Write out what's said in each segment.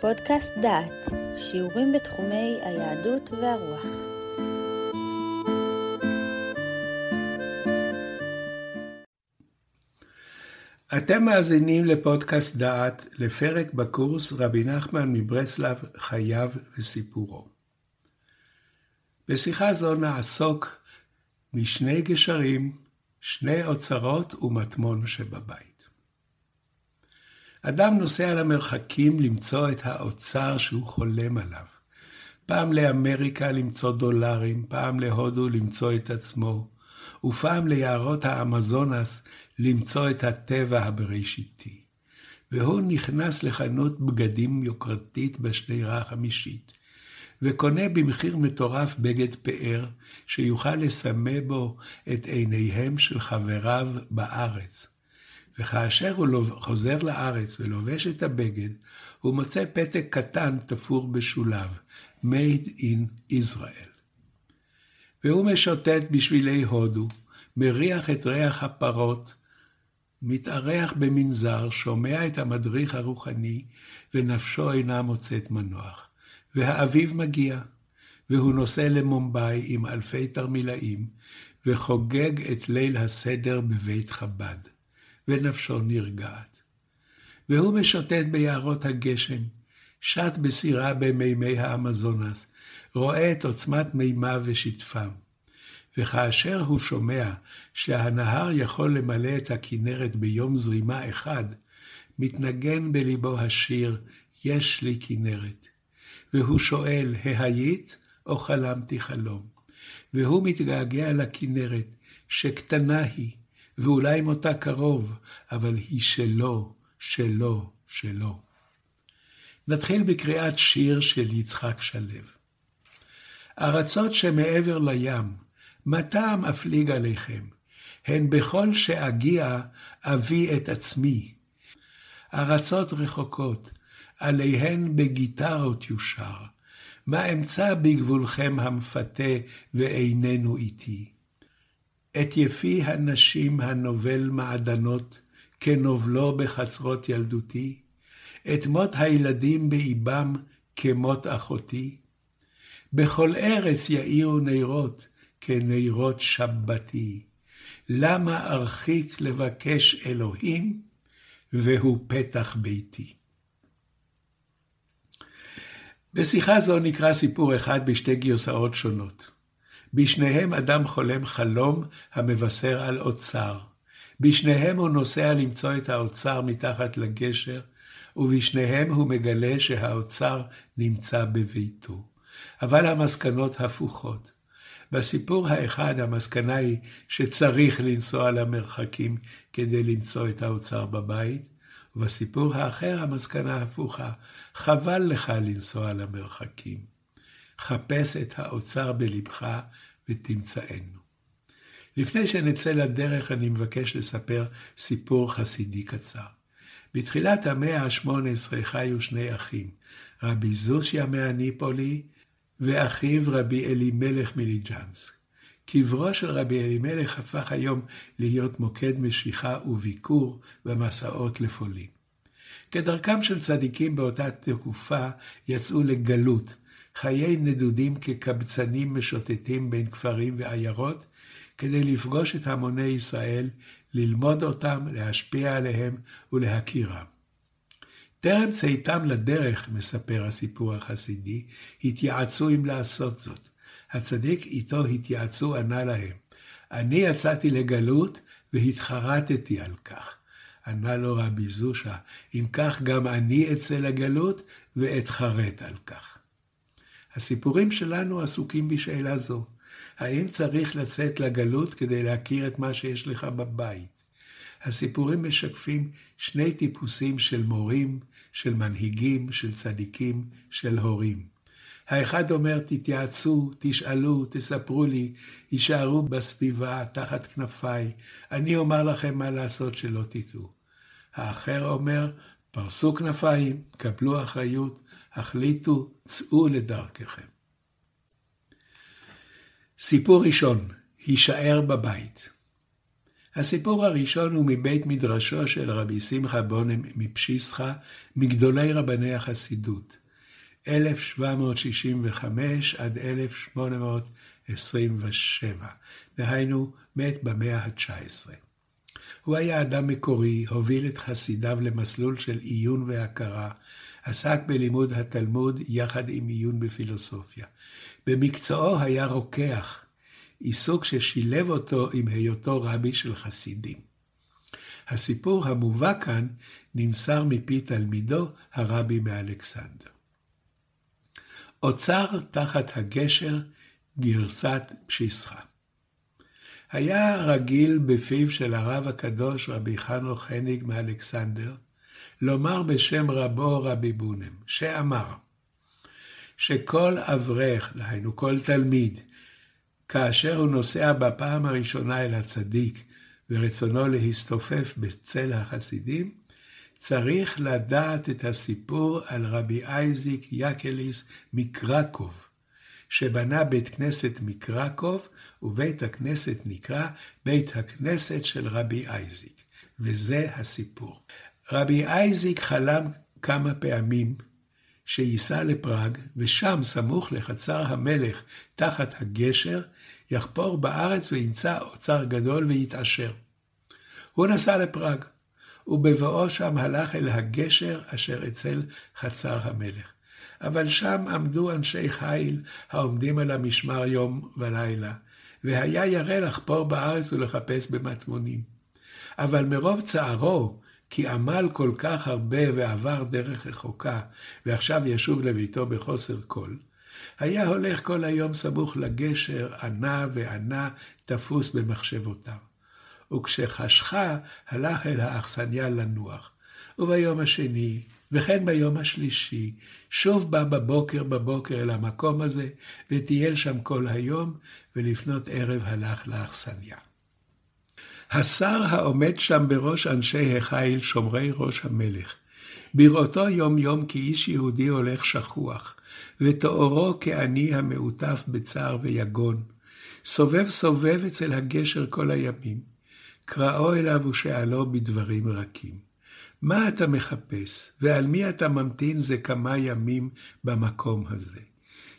פודקאסט דעת, שיעורים בתחומי היהדות והרוח. אתם מאזינים לפודקאסט דעת, לפרק בקורס רבי נחמן מברסלב, חייו וסיפורו. בשיחה זו נעסוק משני גשרים, שני אוצרות ומטמון שבבית. אדם נוסע למרחקים למצוא את האוצר שהוא חולם עליו. פעם לאמריקה למצוא דולרים, פעם להודו למצוא את עצמו, ופעם ליערות האמזונס למצוא את הטבע הבראשיתי. והוא נכנס לחנות בגדים יוקרתית בשדרה החמישית, וקונה במחיר מטורף בגד פאר, שיוכל לסמא בו את עיניהם של חבריו בארץ. וכאשר הוא חוזר לארץ ולובש את הבגד, הוא מוצא פתק קטן תפור בשוליו, Made in Israel. והוא משוטט בשבילי הודו, מריח את ריח הפרות, מתארח במנזר, שומע את המדריך הרוחני, ונפשו אינה מוצאת מנוח. והאביב מגיע, והוא נוסע למומבאי עם אלפי תרמילאים, וחוגג את ליל הסדר בבית חב"ד, ונפשו נרגעת. והוא משוטט ביערות הגשם, שט בסירה במימי האמזונס, רואה את עוצמת מימיו ושטפם. וכאשר הוא שומע שהנהר יכול למלא את הכנרת ביום זרימה אחד, מתנגן בליבו השיר "יש לי כנרת". והוא שואל, ההיית או חלמתי חלום? והוא מתגעגע לכנרת, שקטנה היא, ואולי מותה קרוב, אבל היא שלו, שלו, שלו. נתחיל בקריאת שיר של יצחק שלו. ארצות שמעבר לים, מה טעם אפליג עליכם? הן בכל שאגיע אביא את עצמי. ארצות רחוקות, עליהן בגיטרות יושר. מה אמצא בגבולכם המפתה ואיננו איתי? את יפי הנשים הנובל מעדנות, כנובלו בחצרות ילדותי? את מות הילדים באיבם כמות אחותי? בכל ארץ יאירו נרות, כנרות שבתי. למה ארחיק לבקש אלוהים, והוא פתח ביתי? בשיחה זו נקרא סיפור אחד בשתי גרסאות שונות. בשניהם אדם חולם חלום המבשר על אוצר. בשניהם הוא נוסע למצוא את האוצר מתחת לגשר, ובשניהם הוא מגלה שהאוצר נמצא בביתו. אבל המסקנות הפוכות. בסיפור האחד המסקנה היא שצריך לנסוע למרחקים כדי למצוא את האוצר בבית, ובסיפור האחר המסקנה הפוכה, חבל לך לנסוע למרחקים. חפש את האוצר בלבך ותמצאנו. לפני שנצא לדרך אני מבקש לספר סיפור חסידי קצר. בתחילת המאה ה-18 חיו שני אחים, רבי זושיה מהניפולי ואחיו רבי אלימלך מליג'נסק. קברו של רבי אלימלך הפך היום להיות מוקד משיכה וביקור במסעות לפולין. כדרכם של צדיקים באותה תקופה יצאו לגלות, חיי נדודים כקבצנים משוטטים בין כפרים ועיירות, כדי לפגוש את המוני ישראל, ללמוד אותם, להשפיע עליהם ולהכירם. טרם צאתם לדרך, מספר הסיפור החסידי, התייעצו אם לעשות זאת. הצדיק איתו התייעצו ענה להם, אני יצאתי לגלות והתחרטתי על כך. ענה לו רבי זושה, אם כך גם אני אצא לגלות ואתחרט על כך. הסיפורים שלנו עסוקים בשאלה זו. האם צריך לצאת לגלות כדי להכיר את מה שיש לך בבית? הסיפורים משקפים שני טיפוסים של מורים, של מנהיגים, של צדיקים, של הורים. האחד אומר, תתייעצו, תשאלו, תספרו לי, יישארו בסביבה, תחת כנפיי, אני אומר לכם מה לעשות שלא תטעו. האחר אומר, פרסו כנפיים, קבלו אחריות, החליטו, צאו לדרככם. סיפור ראשון, הישאר בבית. הסיפור הראשון הוא מבית מדרשו של רבי שמחה בונם מפשיסחה, מגדולי רבני החסידות, 1765 עד 1827, דהיינו מת במאה ה-19. הוא היה אדם מקורי, הוביל את חסידיו למסלול של עיון והכרה, עסק בלימוד התלמוד יחד עם עיון בפילוסופיה. במקצועו היה רוקח, עיסוק ששילב אותו עם היותו רבי של חסידים. הסיפור המובא כאן נמסר מפי תלמידו, הרבי מאלכסנדר. אוצר תחת הגשר, גרסת פשיסחה. היה רגיל בפיו של הרב הקדוש רבי חנוך הניג מאלכסנדר, לומר בשם רבו רבי בונם, שאמר, שכל אברך, דהיינו כל תלמיד, כאשר הוא נוסע בפעם הראשונה אל הצדיק ורצונו להסתופף בצל החסידים, צריך לדעת את הסיפור על רבי אייזיק יקליס מקרקוב, שבנה בית כנסת מקרקוב, ובית הכנסת נקרא בית הכנסת של רבי אייזיק, וזה הסיפור. רבי אייזיק חלם כמה פעמים שייסע לפראג, ושם, סמוך לחצר המלך, תחת הגשר, יחפור בארץ וימצא אוצר גדול ויתעשר. הוא נסע לפראג, ובבואו שם הלך אל הגשר אשר אצל חצר המלך. אבל שם עמדו אנשי חיל העומדים על המשמר יום ולילה, והיה ירא לחפור בארץ ולחפש במטמונים. אבל מרוב צערו, כי עמל כל כך הרבה ועבר דרך רחוקה, ועכשיו ישוב לביתו בחוסר כל, היה הולך כל היום סמוך לגשר, ענה וענה, תפוס במחשבותיו. וכשחשכה, הלך אל האכסניה לנוח. וביום השני, וכן ביום השלישי, שוב בא בבוקר בבוקר אל המקום הזה, וטייל שם כל היום, ולפנות ערב הלך לאכסניה. השר העומד שם בראש אנשי החיל, שומרי ראש המלך, בראותו יום יום כאיש יהודי הולך שכוח, ותוארו כעני המעוטף בצער ויגון, סובב סובב אצל הגשר כל הימים, קראו אליו ושאלו בדברים רכים. מה אתה מחפש, ועל מי אתה ממתין זה כמה ימים במקום הזה?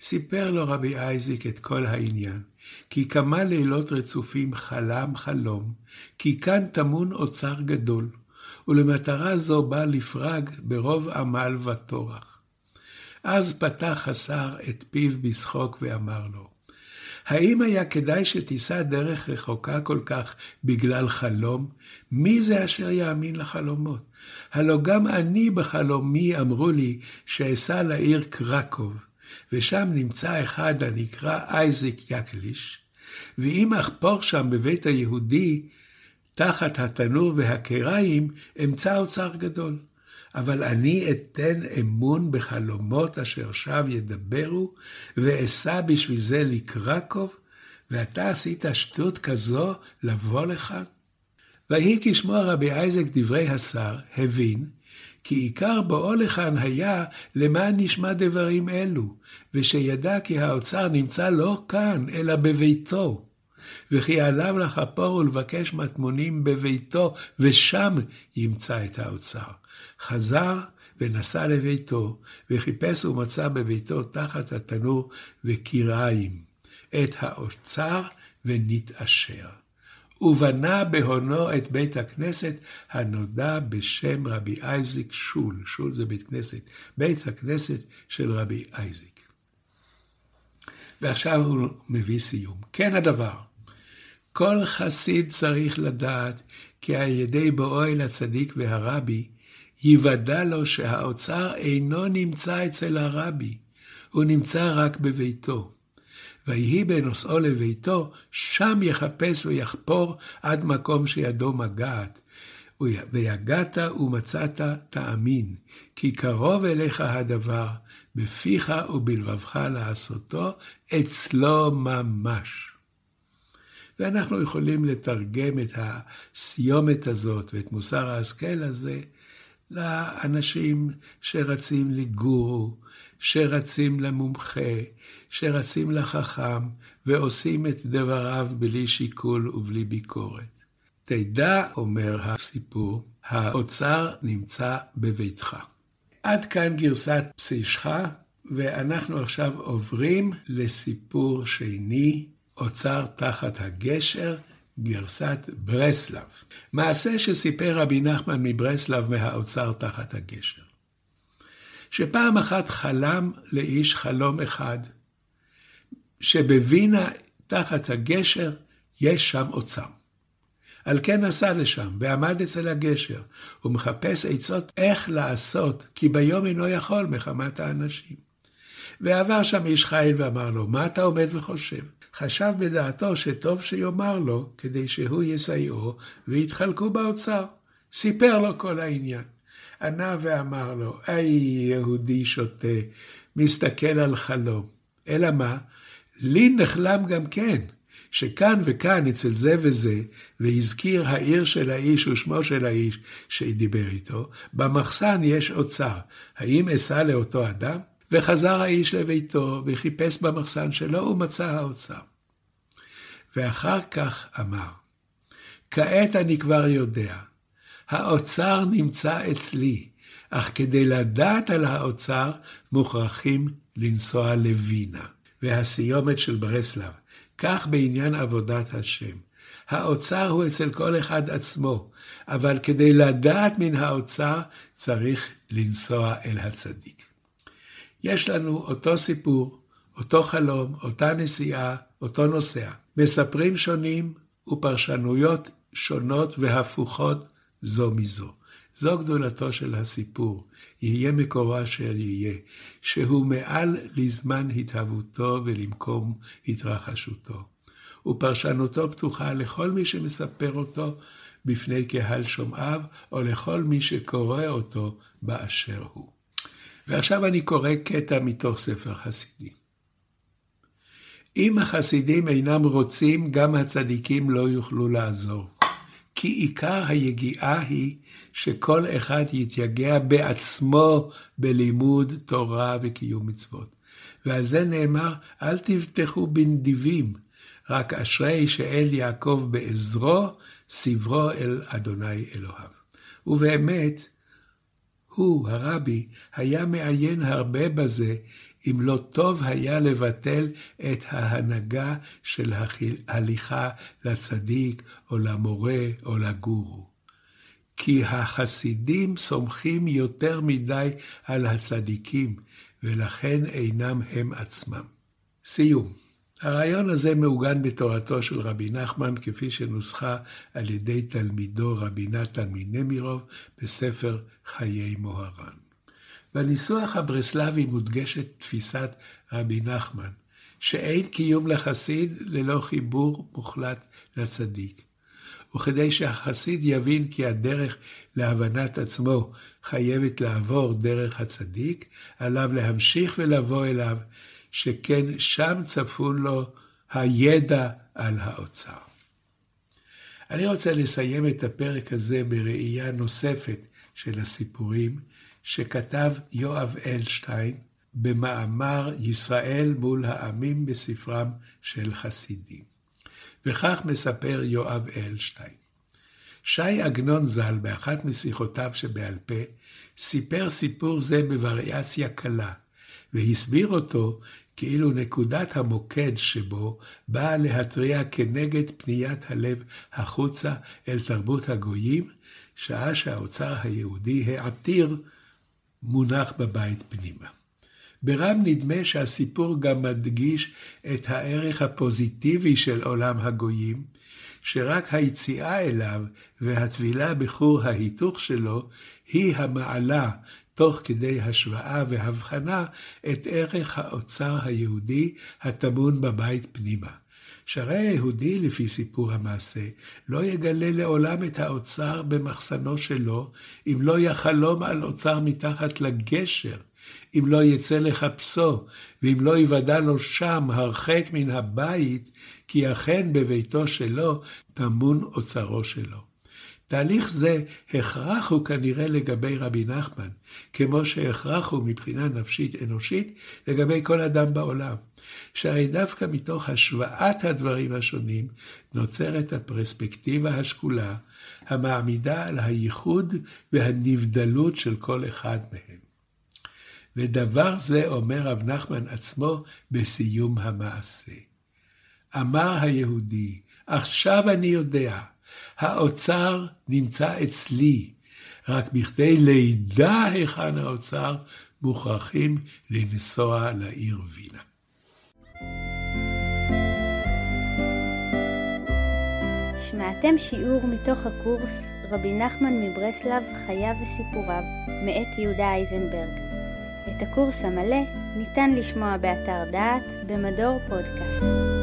סיפר לו רבי אייזיק את כל העניין, כי כמה לילות רצופים חלם חלום, כי כאן טמון אוצר גדול, ולמטרה זו בא לפרג ברוב עמל וטורח. אז פתח השר את פיו בשחוק ואמר לו, האם היה כדאי שתיסע דרך רחוקה כל כך בגלל חלום? מי זה אשר יאמין לחלומות? הלא גם אני בחלומי אמרו לי שאסע לעיר קרקוב, ושם נמצא אחד הנקרא אייזיק יקליש, ואם אחפור שם בבית היהודי, תחת התנור והקיריים, אמצא אוצר גדול. אבל אני אתן אמון בחלומות אשר שב ידברו, ואסע בשביל זה לקרקוב, ואתה עשית שטות כזו לבוא לכאן? ויהי כשמוע רבי אייזק דברי השר, הבין, כי עיקר בואו לכאן היה למען נשמע דברים אלו, ושידע כי האוצר נמצא לא כאן, אלא בביתו. וכי עליו לחפור ולבקש מטמונים בביתו, ושם ימצא את האוצר. חזר ונסע לביתו, וחיפש ומצא בביתו תחת התנור וקיריים את האוצר ונתעשר. ובנה בהונו את בית הכנסת הנודע בשם רבי אייזיק שול. שול זה בית כנסת. בית הכנסת של רבי אייזיק. ועכשיו הוא מביא סיום. כן הדבר, כל חסיד צריך לדעת כי על ידי בואו אל הצדיק והרבי, יוודע לו שהאוצר אינו נמצא אצל הרבי, הוא נמצא רק בביתו. ויהי בנוסעו לביתו, שם יחפש ויחפור עד מקום שידו מגעת. ויגעת ומצאת תאמין, כי קרוב אליך הדבר, בפיך ובלבבך לעשותו, אצלו ממש. ואנחנו יכולים לתרגם את הסיומת הזאת ואת מוסר ההשכל הזה לאנשים שרצים לגורו, שרצים למומחה, שרצים לחכם, ועושים את דבריו בלי שיקול ובלי ביקורת. תדע, אומר הסיפור, האוצר נמצא בביתך. עד כאן גרסת פסישך, ואנחנו עכשיו עוברים לסיפור שני, אוצר תחת הגשר, גרסת ברסלב. מעשה שסיפר רבי נחמן מברסלב מהאוצר תחת הגשר. שפעם אחת חלם לאיש חלום אחד, שבווינה תחת הגשר יש שם אוצר. על כן נסע לשם, ועמד אצל הגשר, ומחפש עצות איך לעשות, כי ביום אינו יכול מחמת האנשים. ועבר שם איש חיל ואמר לו, מה אתה עומד וחושב? חשב בדעתו שטוב שיאמר לו, כדי שהוא יסייעו, ויתחלקו באוצר. סיפר לו כל העניין. ענה ואמר לו, אי יהודי שוטה, מסתכל על חלום. אלא מה? לי נחלם גם כן, שכאן וכאן אצל זה וזה, והזכיר העיר של האיש ושמו של האיש שדיבר איתו, במחסן יש אוצר. האם אסע לאותו אדם? וחזר האיש לביתו, וחיפש במחסן שלו, ומצא האוצר. ואחר כך אמר, כעת אני כבר יודע, האוצר נמצא אצלי, אך כדי לדעת על האוצר, מוכרחים לנסוע לווינה. והסיומת של ברסלב, כך בעניין עבודת השם. האוצר הוא אצל כל אחד עצמו, אבל כדי לדעת מן האוצר, צריך לנסוע אל הצדיק. יש לנו אותו סיפור, אותו חלום, אותה נסיעה, אותו נוסע. מספרים שונים ופרשנויות שונות והפוכות זו מזו. זו גדולתו של הסיפור, יהיה מקורו אשר יהיה, שהוא מעל לזמן התהוותו ולמקום התרחשותו. ופרשנותו פתוחה לכל מי שמספר אותו בפני קהל שומעיו, או לכל מי שקורא אותו באשר הוא. ועכשיו אני קורא קטע מתוך ספר חסידים. אם החסידים אינם רוצים, גם הצדיקים לא יוכלו לעזור. כי עיקר היגיעה היא שכל אחד יתייגע בעצמו בלימוד תורה וקיום מצוות. ועל זה נאמר, אל תבטחו בנדיבים, רק אשרי שאל יעקב בעזרו, סברו אל אדוני אלוהיו. ובאמת, הוא, הרבי, היה מעיין הרבה בזה, אם לא טוב היה לבטל את ההנהגה של הליכה לצדיק, או למורה, או לגורו. כי החסידים סומכים יותר מדי על הצדיקים, ולכן אינם הם עצמם. סיום. הרעיון הזה מעוגן בתורתו של רבי נחמן, כפי שנוסחה על ידי תלמידו רבי נתן מנמירוב בספר חיי מוהר"ן. בניסוח הברסלבי מודגשת תפיסת רבי נחמן, שאין קיום לחסיד ללא חיבור מוחלט לצדיק. וכדי שהחסיד יבין כי הדרך להבנת עצמו חייבת לעבור דרך הצדיק, עליו להמשיך ולבוא אליו, שכן שם צפון לו הידע על האוצר. אני רוצה לסיים את הפרק הזה בראייה נוספת של הסיפורים שכתב יואב אלשטיין במאמר ישראל מול העמים בספרם של חסידים. וכך מספר יואב אלשטיין. שי עגנון ז"ל, באחת משיחותיו שבעל פה, סיפר סיפור זה בווריאציה קלה, והסביר אותו כאילו נקודת המוקד שבו באה להתריע כנגד פניית הלב החוצה אל תרבות הגויים, שעה שהאוצר היהודי העתיר מונח בבית פנימה. ברם נדמה שהסיפור גם מדגיש את הערך הפוזיטיבי של עולם הגויים, שרק היציאה אליו והטבילה בכור ההיתוך שלו היא המעלה, תוך כדי השוואה והבחנה, את ערך האוצר היהודי הטמון בבית פנימה. שהרי היהודי, לפי סיפור המעשה, לא יגלה לעולם את האוצר במחסנו שלו, אם לא יחלום על אוצר מתחת לגשר, אם לא יצא לחפשו, ואם לא יוודע לו שם, הרחק מן הבית, כי אכן בביתו שלו טמון אוצרו שלו. תהליך זה הכרח הוא כנראה לגבי רבי נחמן, כמו שהכרח הוא מבחינה נפשית אנושית לגבי כל אדם בעולם. שהרי דווקא מתוך השוואת הדברים השונים נוצרת הפרספקטיבה השקולה, המעמידה על הייחוד והנבדלות של כל אחד מהם. ודבר זה אומר רב נחמן עצמו בסיום המעשה. אמר היהודי, עכשיו אני יודע, האוצר נמצא אצלי, רק בכדי לידע היכן האוצר, מוכרחים לנסוע לעיר וינה. שמעתם שיעור מתוך הקורס רבי נחמן מברסלב, חייו וסיפוריו, מאת יהודה אייזנברג. את הקורס המלא ניתן לשמוע באתר דעת במדור פודקאסט.